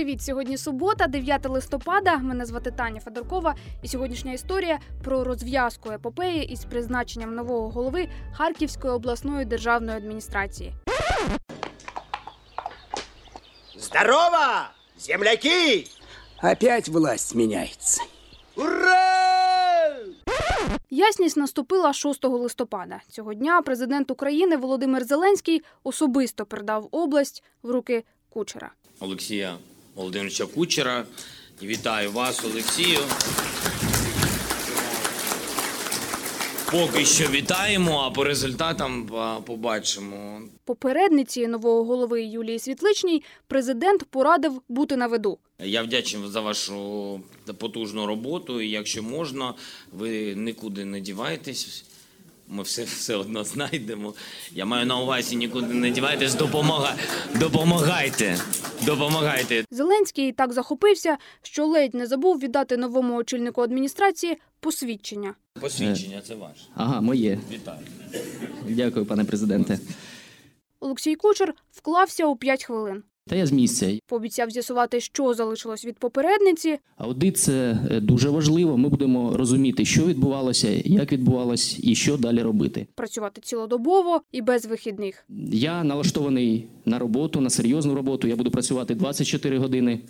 Привіт! Сьогодні субота, 9 листопада. Мене звати Таня Федоркова. І сьогоднішня історія про розв'язку епопеї із призначенням нового голови Харківської обласної державної адміністрації. Здорово, земляки! Опять власть меняется. Ура! Ясність наступила 6 листопада. Цього дня президент України Володимир Зеленський особисто передав область в руки кучера. Олексія Володимировича Кучера. І вітаю вас, Олексію. Поки що вітаємо, а по результатам побачимо. Попередниці нового голови Юлії Світличній президент порадив бути на виду. Я вдячний за вашу потужну роботу. І якщо можна, ви нікуди не дівайтесь. Ми все, все одно знайдемо. Я маю на увазі нікуди не дівайтесь. Допомога... Допомагайте. Допомагайте. Зеленський так захопився, що ледь не забув віддати новому очільнику адміністрації посвідчення. Посвідчення це ваше. Ага, моє. Вітаю. Дякую, пане президенте. Олексій Кучер вклався у 5 хвилин. Та я з місця. Пообіцяв з'ясувати, що залишилось від попередниці. Аудит це е, дуже важливо. Ми будемо розуміти, що відбувалося, як відбувалось і що далі робити. працювати цілодобово і без вихідних. Я налаштований на роботу, на серйозну роботу. Я буду працювати 24 години,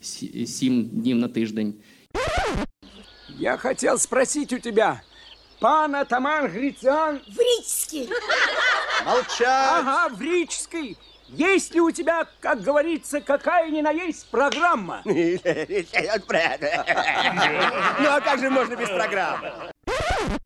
7 днів на тиждень. Я хотел спросить у тебя, пан атаман Грицян, Молчать! ага, в Рижской, есть ли у тебя, как говорится, какая ни на есть программа? Ну а как же можно без программы?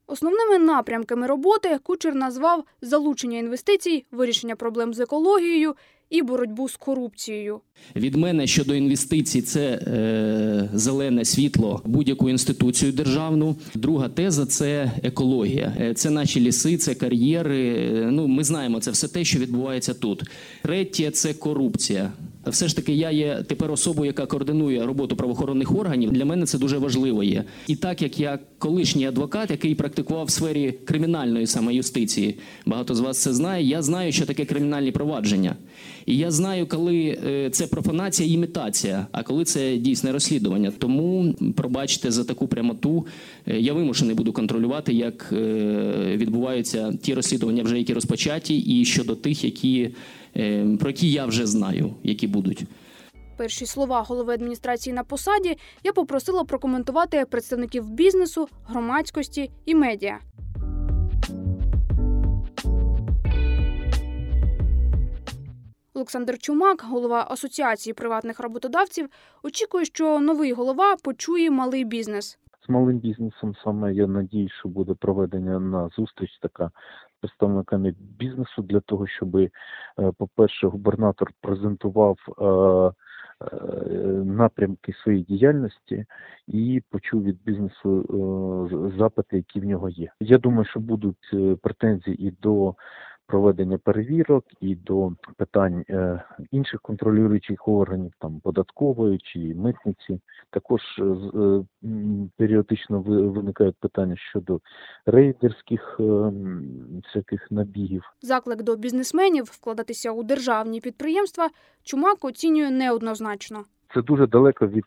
Основними напрямками роботи кучер назвав залучення інвестицій, вирішення проблем з екологією і боротьбу з корупцією. Від мене щодо інвестицій, це е, зелене світло будь-яку інституцію державну. Друга теза це екологія. Е, Це наші ліси, це кар'єри. Е, Ну, ми знаємо це все те, що відбувається тут. Третє це корупція. Все ж таки, я є тепер особою, яка координує роботу правоохоронних органів. Для мене це дуже важливо є. І так як я колишній адвокат, який практикував в сфері кримінальної саме юстиції, багато з вас це знає. Я знаю, що таке кримінальні провадження. І я знаю, коли е, це профанація імітація, а коли це дійсне розслідування. Тому пробачте за таку прямоту. Е, Я вимушений буду контролювати, як е, відбуваються ті розслідування, вже які розпочаті, і щодо тих, які про які я вже знаю, які будуть. Перші слова голови адміністрації на посаді я попросила прокоментувати представників бізнесу, громадськості і медіа. Олександр Чумак, голова Асоціації приватних роботодавців, очікує, що новий голова почує малий бізнес. З малим бізнесом саме я надію, що буде проведення на зустріч така представниками бізнесу для того, щоб, е, по-перше, губернатор презентував е, е, напрямки своєї діяльності і почув від бізнесу запити, які в нього є. Я думаю, що будуть претензії і до проведення перевірок, і до питань е, інших контролюючих органів, там податкової чи митниці. Також е, е, періодично виникають питання щодо рейдерських е, всяких набігів. Заклик до бізнесменів вкладатися у державні підприємства Чумак оцінює неоднозначно. Це дуже далеко від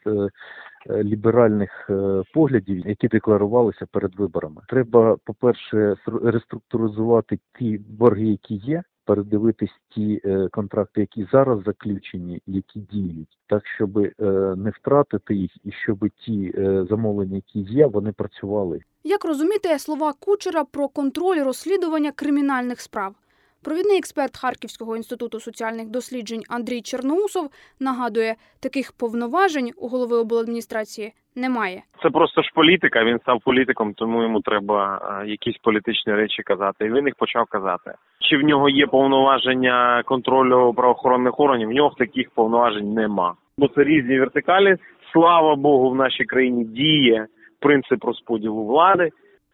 ліберальних е, поглядів, які декларувалися перед виборами. Треба, по-перше, реструктуризувати ті борги, які є. Передивитись ті е, контракти, які зараз заключені, які діють, так щоб е, не втратити їх, і щоб ті е, замовлення, які є, вони працювали. Як розуміти слова Кучера про контроль розслідування кримінальних справ? Провідний експерт Харківського інституту соціальних досліджень Андрій Черноусов нагадує, таких повноважень у голови обладміністрації немає. Це просто ж політика. Він став політиком, тому йому треба е, якісь політичні речі казати. І він їх почав казати. Чи в нього є повноваження контролю правоохоронних органів? В нього таких повноважень нема. Бо це різні вертикалі. Слава Богу, в нашій країні діє принцип розподілу влади.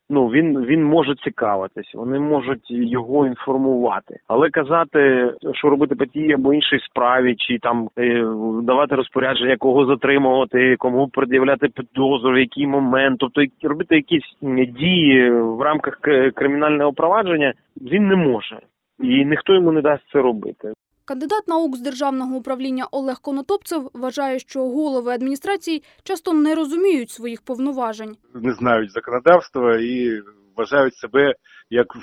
Ну він він може цікавитись, вони можуть його інформувати, але казати, що робити по тій або іншій справі, чи там е, давати розпорядження, кого затримувати, кому пред'являти підозру, в який момент, тобто робити якісь дії в рамках кримінального провадження, він не може, і ніхто йому не дасть це робити. Кандидат наук з державного управління Олег Конотопцев вважає, що голови адміністрації часто не розуміють своїх повноважень. не знають законодавства і вважають себе, як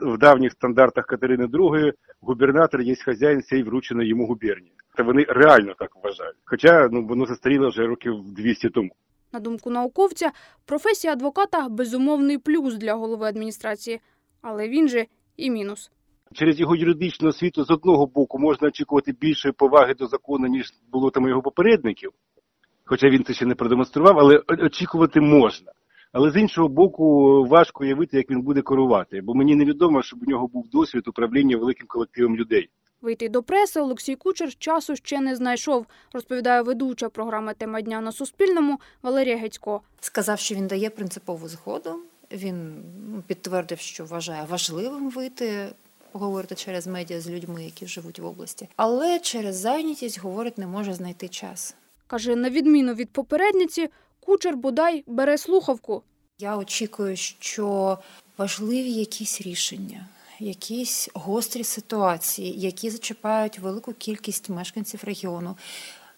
в, давніх стандартах Катерини II, губернатор є хазяїн цієї врученої йому губернії. Та вони реально так вважають. Хоча ну воно застаріло вже років 200 тому. На думку науковця, професія адвоката безумовний плюс для голови адміністрації, але він же і мінус. Через його юридичну освіту з одного боку можна очікувати більшої поваги до закону, ніж було там його попередників. Хоча він це ще не продемонстрував, але очікувати можна. Але з іншого боку, важко уявити, як він буде керувати, бо мені невідомо, щоб у нього був досвід управління великим колективом людей. Вийти до преси Олексій Кучер часу ще не знайшов, розповідає ведуча програми Тема дня на Суспільному Валерія Гецько. Сказав, що він дає принципову згоду. Він ну, підтвердив, що вважає важливим вийти. Поговорити через медіа з людьми, які живуть в області, але через зайнятість говорить, не може знайти час. Каже, на відміну від попередниці, Кучер бодай бере слухавку. Я очікую, що важливі якісь рішення, якісь гострі ситуації, які зачіпають велику кількість мешканців регіону.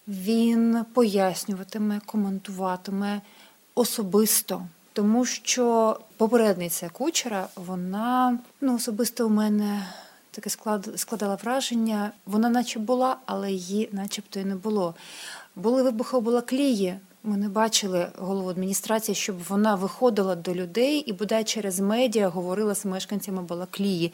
Він пояснюватиме, коментуватиме особисто. Тому що попередниця кучера, вона ну особисто у мене таке склад складала враження. Вона, наче була, але її, начебто, і не було. Були вибухоблаклії. Ми не бачили голову адміністрації, щоб вона виходила до людей і бодай через медіа говорила з мешканцями Балаклії.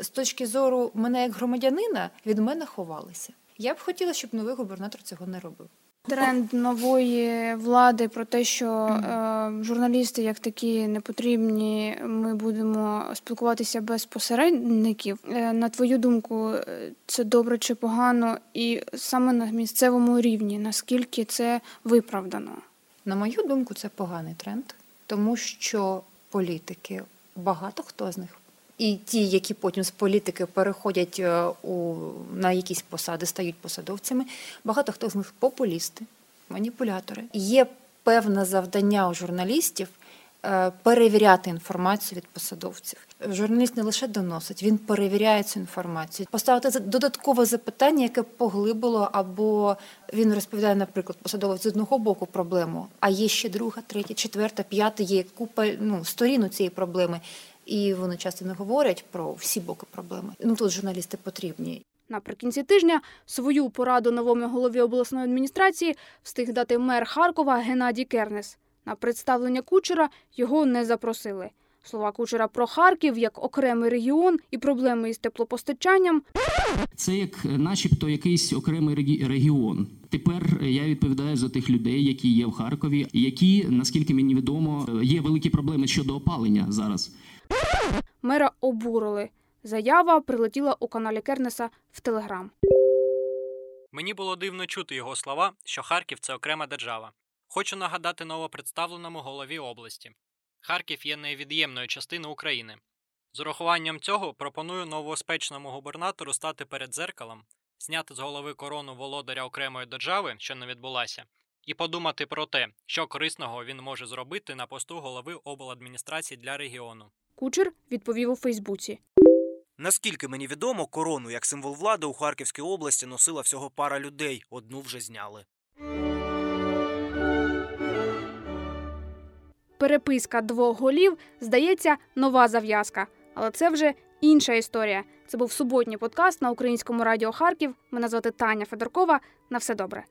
З точки зору мене як громадянина від мене ховалися. Я б хотіла, щоб новий губернатор цього не робив. Тренд нової влади про те, що е, журналісти як такі не потрібні, ми будемо спілкуватися без посередників. Е, на твою думку, е, це добре чи погано, і саме на місцевому рівні, наскільки це виправдано? На мою думку, це поганий тренд, тому що політики, багато хто з них, і ті, які потім з політики переходять е, у, на якісь посади, стають посадовцями, багато хто з них популісти, маніпулятори. Є певне завдання у журналістів е, перевіряти інформацію від посадовців. Журналіст не лише доносить, він перевіряє цю інформацію. Поставити додаткове запитання, яке поглибило, або він розповідає, наприклад, посадовець з одного боку проблему, а є ще друга, третя, четверта, п'ята, є купа ну, сторін у цієї проблеми. І вони часто не говорять про всі боки проблеми. Ну тут журналісти потрібні. Наприкінці тижня свою пораду новому голові обласної адміністрації встиг дати мер Харкова Геннадій Кернес. На представлення Кучера його не запросили. Слова Кучера про Харків як окремий регіон і проблеми із теплопостачанням Це як е, начебто якийсь окремий регі- регіон. Тепер е, я відповідаю за тих людей, які є в Харкові, які, наскільки мені відомо, е, є великі проблеми щодо опалення зараз. Мера обурили. Заява прилетіла у каналі Кернеса в Телеграм. Мені було дивно чути його слова, що Харків це окрема держава. Хочу нагадати новопредставленому голові області. Харків є невід'ємною частиною України. З урахуванням цього пропоную новоспечному губернатору стати перед дзеркалом, зняти з голови корону володаря окремої держави, що не відбулася, і подумати про те, що корисного він може зробити на посту голови обладміністрації для регіону. Кучер відповів у Фейсбуці. Наскільки мені відомо, корону як символ влади у Харківській області носила всього пара людей, одну вже зняли. Переписка двох голів здається нова зав'язка, але це вже інша історія. Це був суботній подкаст на українському радіо Харків. Мене звати Таня Федоркова. На все добре.